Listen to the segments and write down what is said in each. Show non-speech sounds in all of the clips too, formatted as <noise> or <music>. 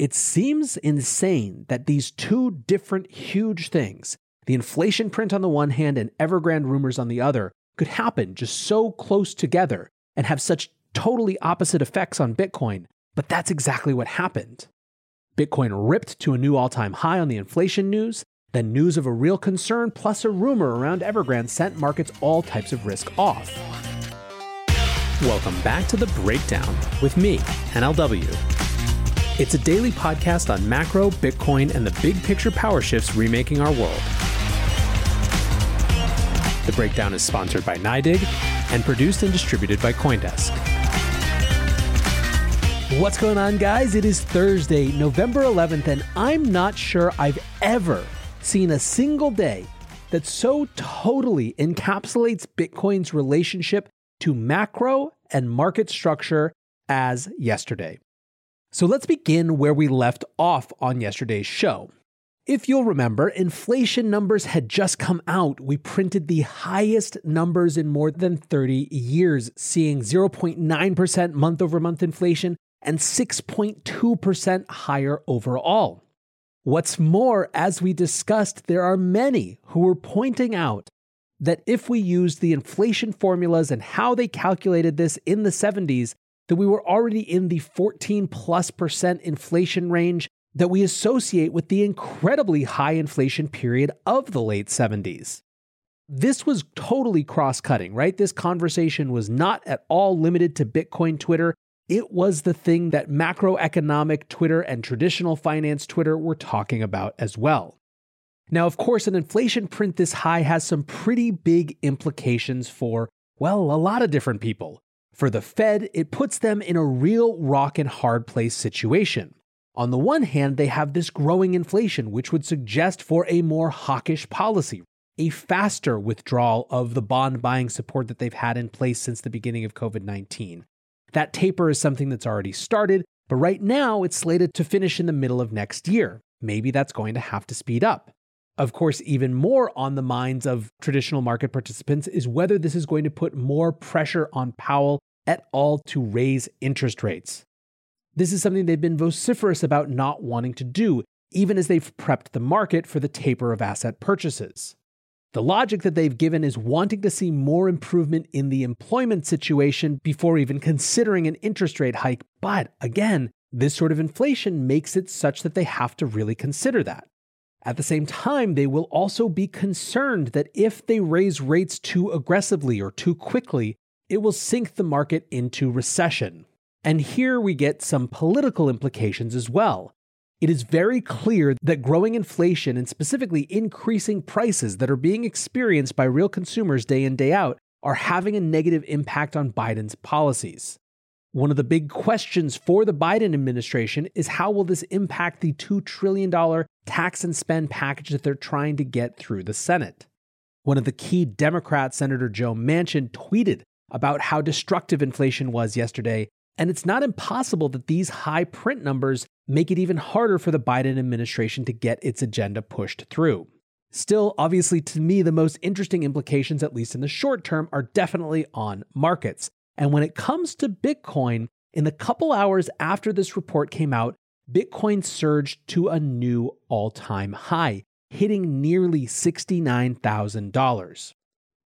It seems insane that these two different huge things, the inflation print on the one hand and Evergrande rumors on the other, could happen just so close together and have such totally opposite effects on Bitcoin. But that's exactly what happened. Bitcoin ripped to a new all time high on the inflation news. Then news of a real concern plus a rumor around Evergrande sent markets all types of risk off. Welcome back to The Breakdown with me, NLW. It's a daily podcast on macro, Bitcoin, and the big picture power shifts remaking our world. The breakdown is sponsored by NYDIG and produced and distributed by CoinDesk. What's going on, guys? It is Thursday, November 11th, and I'm not sure I've ever seen a single day that so totally encapsulates Bitcoin's relationship to macro and market structure as yesterday. So let's begin where we left off on yesterday's show. If you'll remember, inflation numbers had just come out. We printed the highest numbers in more than 30 years, seeing 0.9% month over month inflation and 6.2% higher overall. What's more, as we discussed, there are many who were pointing out that if we used the inflation formulas and how they calculated this in the 70s, that we were already in the 14 plus percent inflation range that we associate with the incredibly high inflation period of the late 70s. This was totally cross cutting, right? This conversation was not at all limited to Bitcoin Twitter. It was the thing that macroeconomic Twitter and traditional finance Twitter were talking about as well. Now, of course, an inflation print this high has some pretty big implications for, well, a lot of different people. For the Fed, it puts them in a real rock and hard place situation. On the one hand, they have this growing inflation, which would suggest for a more hawkish policy, a faster withdrawal of the bond buying support that they've had in place since the beginning of COVID 19. That taper is something that's already started, but right now it's slated to finish in the middle of next year. Maybe that's going to have to speed up. Of course, even more on the minds of traditional market participants is whether this is going to put more pressure on Powell at all to raise interest rates. This is something they've been vociferous about not wanting to do, even as they've prepped the market for the taper of asset purchases. The logic that they've given is wanting to see more improvement in the employment situation before even considering an interest rate hike. But again, this sort of inflation makes it such that they have to really consider that. At the same time, they will also be concerned that if they raise rates too aggressively or too quickly, it will sink the market into recession. And here we get some political implications as well. It is very clear that growing inflation and specifically increasing prices that are being experienced by real consumers day in, day out are having a negative impact on Biden's policies. One of the big questions for the Biden administration is how will this impact the $2 trillion tax and spend package that they're trying to get through the Senate? One of the key Democrats, Senator Joe Manchin, tweeted about how destructive inflation was yesterday, and it's not impossible that these high print numbers make it even harder for the Biden administration to get its agenda pushed through. Still, obviously, to me, the most interesting implications, at least in the short term, are definitely on markets. And when it comes to Bitcoin, in the couple hours after this report came out, Bitcoin surged to a new all time high, hitting nearly $69,000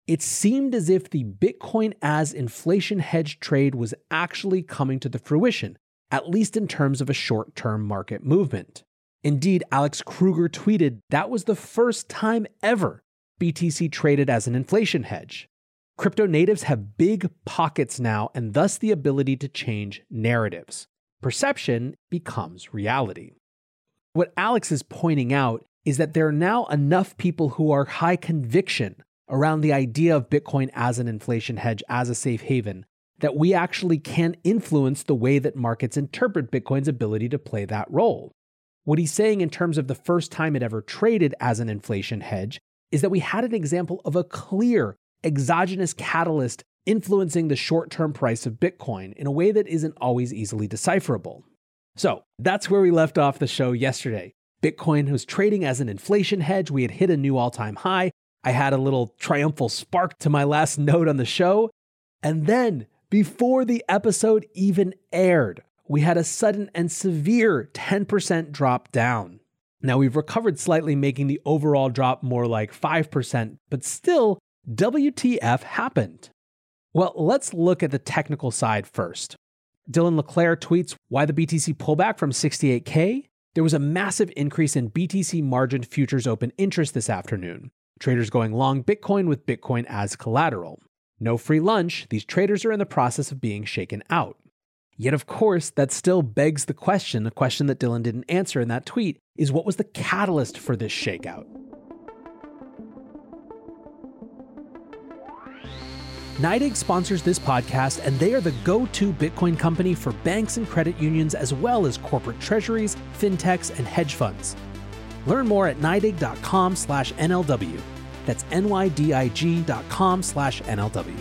it seemed as if the Bitcoin as inflation hedge trade was actually coming to the fruition, at least in terms of a short term market movement. Indeed, Alex Kruger tweeted that was the first time ever BTC traded as an inflation hedge. Crypto natives have big pockets now and thus the ability to change narratives. Perception becomes reality. What Alex is pointing out is that there are now enough people who are high conviction around the idea of Bitcoin as an inflation hedge, as a safe haven, that we actually can influence the way that markets interpret Bitcoin's ability to play that role. What he's saying in terms of the first time it ever traded as an inflation hedge is that we had an example of a clear exogenous catalyst influencing the short term price of Bitcoin in a way that isn't always easily decipherable. So that's where we left off the show yesterday. Bitcoin was trading as an inflation hedge. We had hit a new all time high. I had a little triumphal spark to my last <laughs> note on the show. And then, before the episode even aired, we had a sudden and severe 10% drop down. Now we've recovered slightly, making the overall drop more like 5%, but still, WTF happened? Well, let's look at the technical side first. Dylan LeClaire tweets why the BTC pullback from 68K? There was a massive increase in BTC margin futures open interest this afternoon. Traders going long Bitcoin with Bitcoin as collateral. No free lunch, these traders are in the process of being shaken out. Yet, of course, that still begs the question, a question that Dylan didn't answer in that tweet, is what was the catalyst for this shakeout? NYDIG sponsors this podcast, and they are the go to Bitcoin company for banks and credit unions, as well as corporate treasuries, fintechs, and hedge funds. Learn more at NYDIG.com slash NLW. That's N-Y-D-I-G.com slash NLW.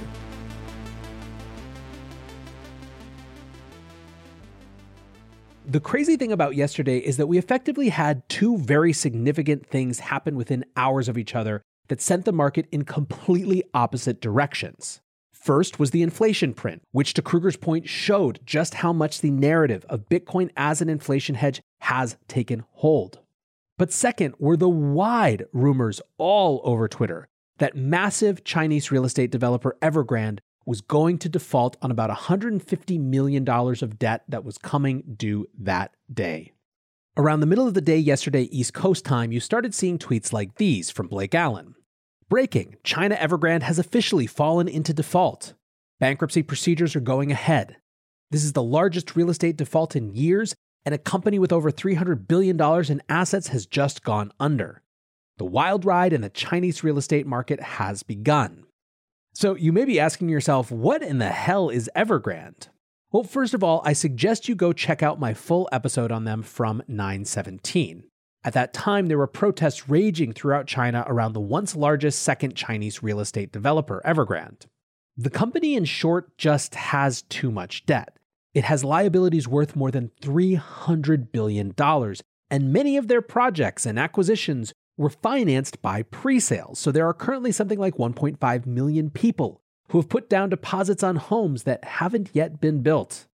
The crazy thing about yesterday is that we effectively had two very significant things happen within hours of each other that sent the market in completely opposite directions. First was the inflation print, which to Kruger's point showed just how much the narrative of Bitcoin as an inflation hedge has taken hold. But second were the wide rumors all over Twitter that massive Chinese real estate developer Evergrande was going to default on about $150 million of debt that was coming due that day. Around the middle of the day yesterday, East Coast time, you started seeing tweets like these from Blake Allen. Breaking China Evergrande has officially fallen into default. Bankruptcy procedures are going ahead. This is the largest real estate default in years, and a company with over $300 billion in assets has just gone under. The wild ride in the Chinese real estate market has begun. So you may be asking yourself, what in the hell is Evergrande? Well, first of all, I suggest you go check out my full episode on them from 917. At that time, there were protests raging throughout China around the once largest second Chinese real estate developer, Evergrande. The company, in short, just has too much debt. It has liabilities worth more than $300 billion, and many of their projects and acquisitions were financed by pre sales. So there are currently something like 1.5 million people who have put down deposits on homes that haven't yet been built.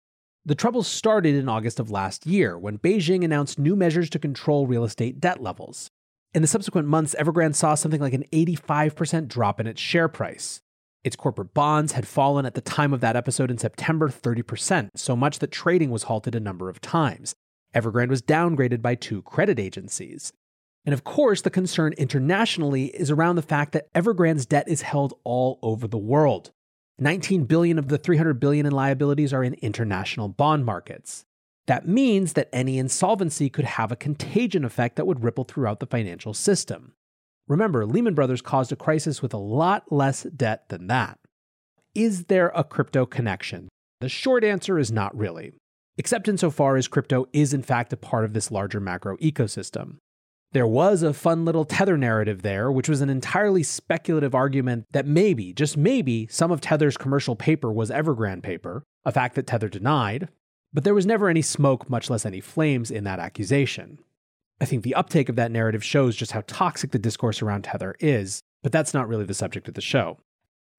The trouble started in August of last year when Beijing announced new measures to control real estate debt levels. In the subsequent months, Evergrande saw something like an 85% drop in its share price. Its corporate bonds had fallen at the time of that episode in September 30%, so much that trading was halted a number of times. Evergrande was downgraded by two credit agencies. And of course, the concern internationally is around the fact that Evergrande's debt is held all over the world. 19 billion of the 300 billion in liabilities are in international bond markets. That means that any insolvency could have a contagion effect that would ripple throughout the financial system. Remember, Lehman Brothers caused a crisis with a lot less debt than that. Is there a crypto connection? The short answer is not really, except insofar as crypto is in fact a part of this larger macro ecosystem. There was a fun little Tether narrative there, which was an entirely speculative argument that maybe, just maybe, some of Tether's commercial paper was Evergrande paper, a fact that Tether denied, but there was never any smoke, much less any flames, in that accusation. I think the uptake of that narrative shows just how toxic the discourse around Tether is, but that's not really the subject of the show.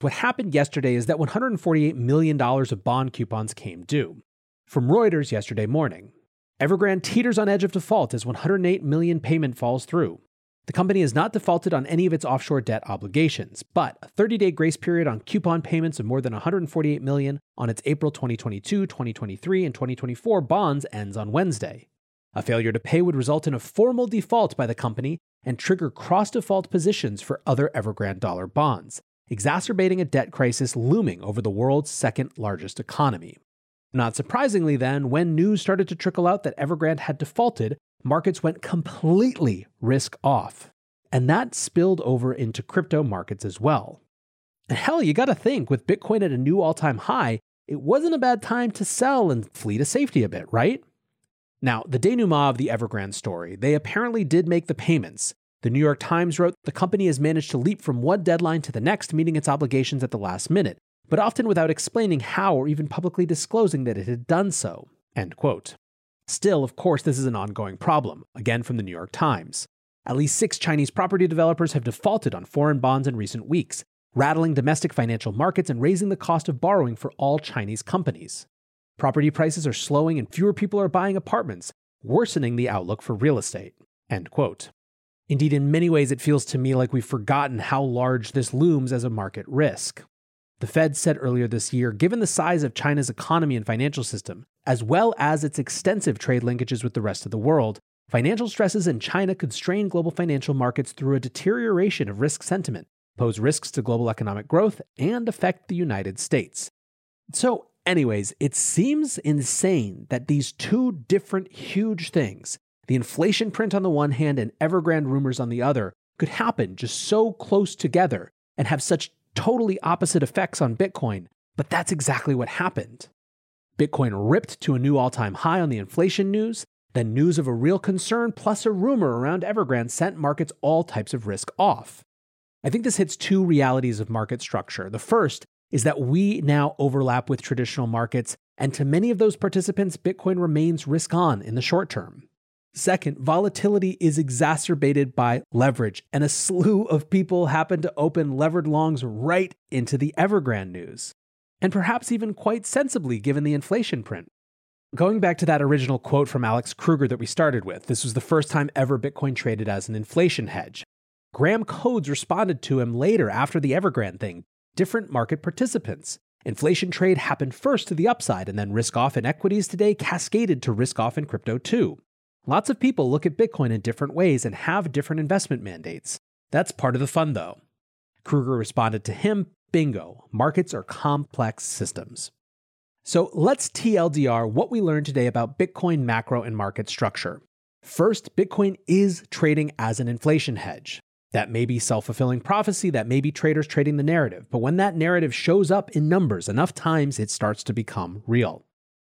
What happened yesterday is that $148 million of bond coupons came due. From Reuters yesterday morning, Evergrande teeters on edge of default as 108 million payment falls through. The company has not defaulted on any of its offshore debt obligations, but a 30-day grace period on coupon payments of more than 148 million on its April 2022, 2023, and 2024 bonds ends on Wednesday. A failure to pay would result in a formal default by the company and trigger cross-default positions for other Evergrande dollar bonds, exacerbating a debt crisis looming over the world's second largest economy. Not surprisingly, then, when news started to trickle out that Evergrande had defaulted, markets went completely risk off. And that spilled over into crypto markets as well. And hell, you gotta think, with Bitcoin at a new all time high, it wasn't a bad time to sell and flee to safety a bit, right? Now, the denouement of the Evergrande story, they apparently did make the payments. The New York Times wrote the company has managed to leap from one deadline to the next, meeting its obligations at the last minute but often without explaining how or even publicly disclosing that it had done so. End quote. Still, of course, this is an ongoing problem, again from the New York Times. At least six Chinese property developers have defaulted on foreign bonds in recent weeks, rattling domestic financial markets and raising the cost of borrowing for all Chinese companies. Property prices are slowing and fewer people are buying apartments, worsening the outlook for real estate. End quote. Indeed, in many ways, it feels to me like we've forgotten how large this looms as a market risk. The Fed said earlier this year given the size of China's economy and financial system, as well as its extensive trade linkages with the rest of the world, financial stresses in China could strain global financial markets through a deterioration of risk sentiment, pose risks to global economic growth, and affect the United States. So, anyways, it seems insane that these two different huge things, the inflation print on the one hand and Evergrande rumors on the other, could happen just so close together and have such totally opposite effects on Bitcoin, but that's exactly what happened. Bitcoin ripped to a new all time high on the inflation news, then news of a real concern plus a rumor around Evergrande sent markets all types of risk off. I think this hits two realities of market structure. The first is that we now overlap with traditional markets, and to many of those participants, Bitcoin remains risk on in the short term. Second, volatility is exacerbated by leverage, and a slew of people happen to open levered longs right into the Evergrande news. And perhaps even quite sensibly given the inflation print. Going back to that original quote from Alex Kruger that we started with, this was the first time ever Bitcoin traded as an inflation hedge. Graham Codes responded to him later after the Evergrande thing, different market participants. Inflation trade happened first to the upside, and then risk off in equities today cascaded to risk off in crypto too. Lots of people look at Bitcoin in different ways and have different investment mandates. That's part of the fun, though. Kruger responded to him bingo, markets are complex systems. So let's TLDR what we learned today about Bitcoin macro and market structure. First, Bitcoin is trading as an inflation hedge. That may be self fulfilling prophecy, that may be traders trading the narrative, but when that narrative shows up in numbers enough times, it starts to become real.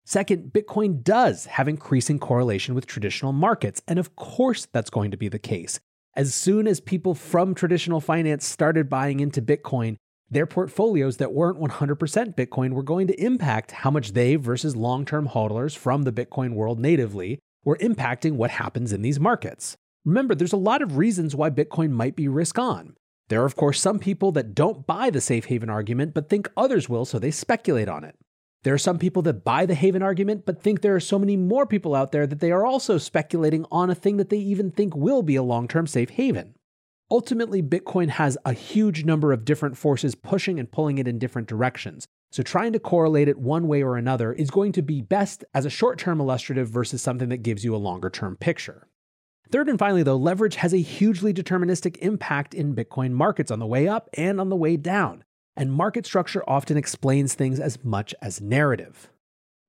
Second, Bitcoin does have increasing correlation with traditional markets, and of course that's going to be the case. As soon as people from traditional finance started buying into Bitcoin, their portfolios that weren't 100% Bitcoin were going to impact how much they versus long term hodlers from the Bitcoin world natively were impacting what happens in these markets. Remember, there's a lot of reasons why Bitcoin might be risk on. There are, of course, some people that don't buy the safe haven argument but think others will, so they speculate on it. There are some people that buy the Haven argument, but think there are so many more people out there that they are also speculating on a thing that they even think will be a long term safe haven. Ultimately, Bitcoin has a huge number of different forces pushing and pulling it in different directions. So, trying to correlate it one way or another is going to be best as a short term illustrative versus something that gives you a longer term picture. Third and finally, though, leverage has a hugely deterministic impact in Bitcoin markets on the way up and on the way down and market structure often explains things as much as narrative.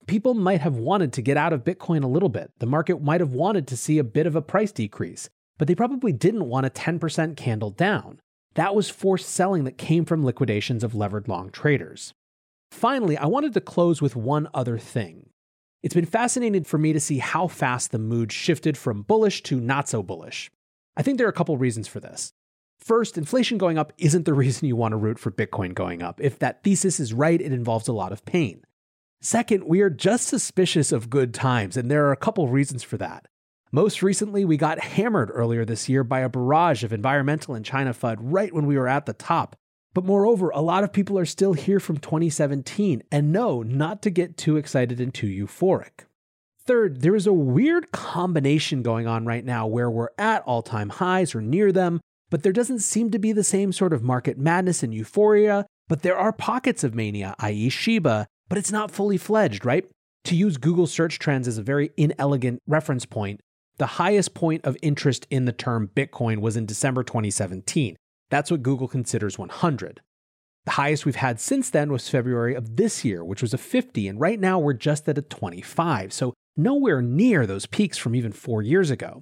People might have wanted to get out of Bitcoin a little bit. The market might have wanted to see a bit of a price decrease, but they probably didn't want a 10% candle down. That was forced selling that came from liquidations of levered long traders. Finally, I wanted to close with one other thing. It's been fascinating for me to see how fast the mood shifted from bullish to not so bullish. I think there are a couple reasons for this. First, inflation going up isn't the <laughs> reason you want to root for Bitcoin going up. If that thesis is right, it involves a lot of pain. Second, we are just suspicious of good times, and there are a couple reasons for that. Most recently, we got hammered earlier this year by a barrage of environmental and China FUD right when we were at the top. But moreover, a lot of people are still here from 2017, and no, not to get too excited and too euphoric. Third, there is a weird combination going on right now where we're at all time highs or near them, but there doesn't seem to be the same sort of market madness and euphoria. But there are pockets of mania, i.e., Shiba, but it's not fully fledged, right? To use Google search trends as a very inelegant reference point, the highest point of interest in the term Bitcoin was in December 2017. That's what Google considers 100. The highest we've had since then was February of this year, which was a 50, and right now we're just at a 25, so nowhere near those peaks from even four years ago.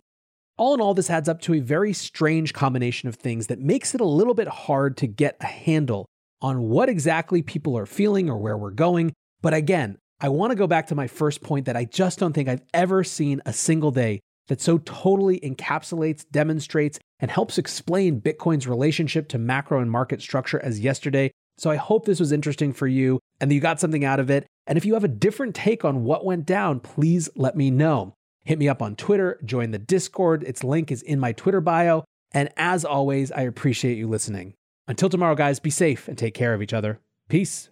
All in all, this adds up to a very strange combination of things that makes it a little bit hard to get a handle on what exactly people are feeling or where we're going. But again, I want to go back to my first point that I just don't think I've ever seen a single day that so totally encapsulates, demonstrates, and helps explain Bitcoin's relationship to macro and market structure as yesterday. So I hope this was interesting for you and that you got something out of it. And if you have a different take on what went down, please let me know. Hit me up on Twitter, join the Discord. Its link is in my Twitter bio. And as always, I appreciate you listening. Until tomorrow, guys, be safe and take care of each other. Peace.